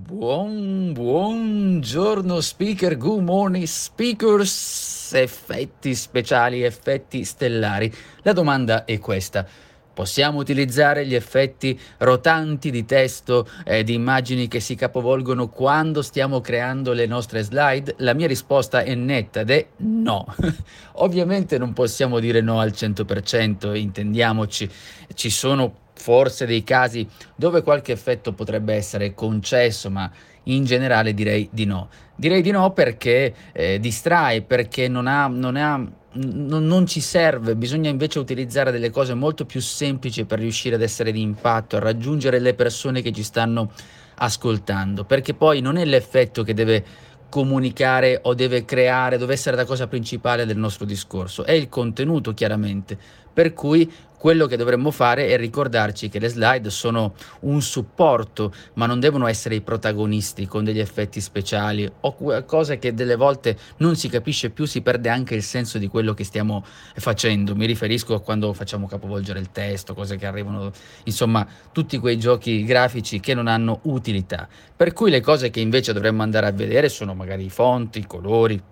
Buon, buongiorno speaker, good morning speakers, effetti speciali, effetti stellari. La domanda è questa. Possiamo utilizzare gli effetti rotanti di testo e di immagini che si capovolgono quando stiamo creando le nostre slide? La mia risposta è netta ed è no. Ovviamente non possiamo dire no al 100%, intendiamoci, ci sono forse dei casi dove qualche effetto potrebbe essere concesso, ma in generale direi di no. Direi di no perché eh, distrae, perché non, ha, non, ha, n- non ci serve, bisogna invece utilizzare delle cose molto più semplici per riuscire ad essere di impatto, a raggiungere le persone che ci stanno ascoltando, perché poi non è l'effetto che deve comunicare o deve creare, deve essere la cosa principale del nostro discorso, è il contenuto chiaramente, per cui quello che dovremmo fare è ricordarci che le slide sono un supporto, ma non devono essere i protagonisti con degli effetti speciali o cose che delle volte non si capisce più, si perde anche il senso di quello che stiamo facendo. Mi riferisco a quando facciamo capovolgere il testo, cose che arrivano, insomma, tutti quei giochi grafici che non hanno utilità. Per cui le cose che invece dovremmo andare a vedere sono magari i fonti, i colori,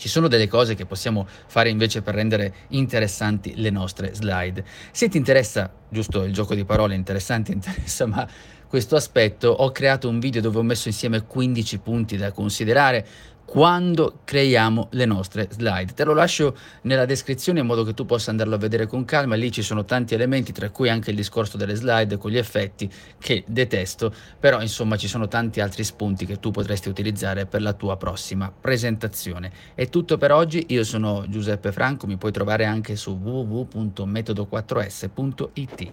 ci sono delle cose che possiamo fare invece per rendere interessanti le nostre slide. Se ti interessa, giusto il gioco di parole interessante, interessa, ma questo aspetto, ho creato un video dove ho messo insieme 15 punti da considerare quando creiamo le nostre slide. Te lo lascio nella descrizione in modo che tu possa andarlo a vedere con calma, lì ci sono tanti elementi, tra cui anche il discorso delle slide con gli effetti che detesto, però insomma ci sono tanti altri spunti che tu potresti utilizzare per la tua prossima presentazione. È tutto per oggi, io sono Giuseppe Franco, mi puoi trovare anche su www.metodo4s.it.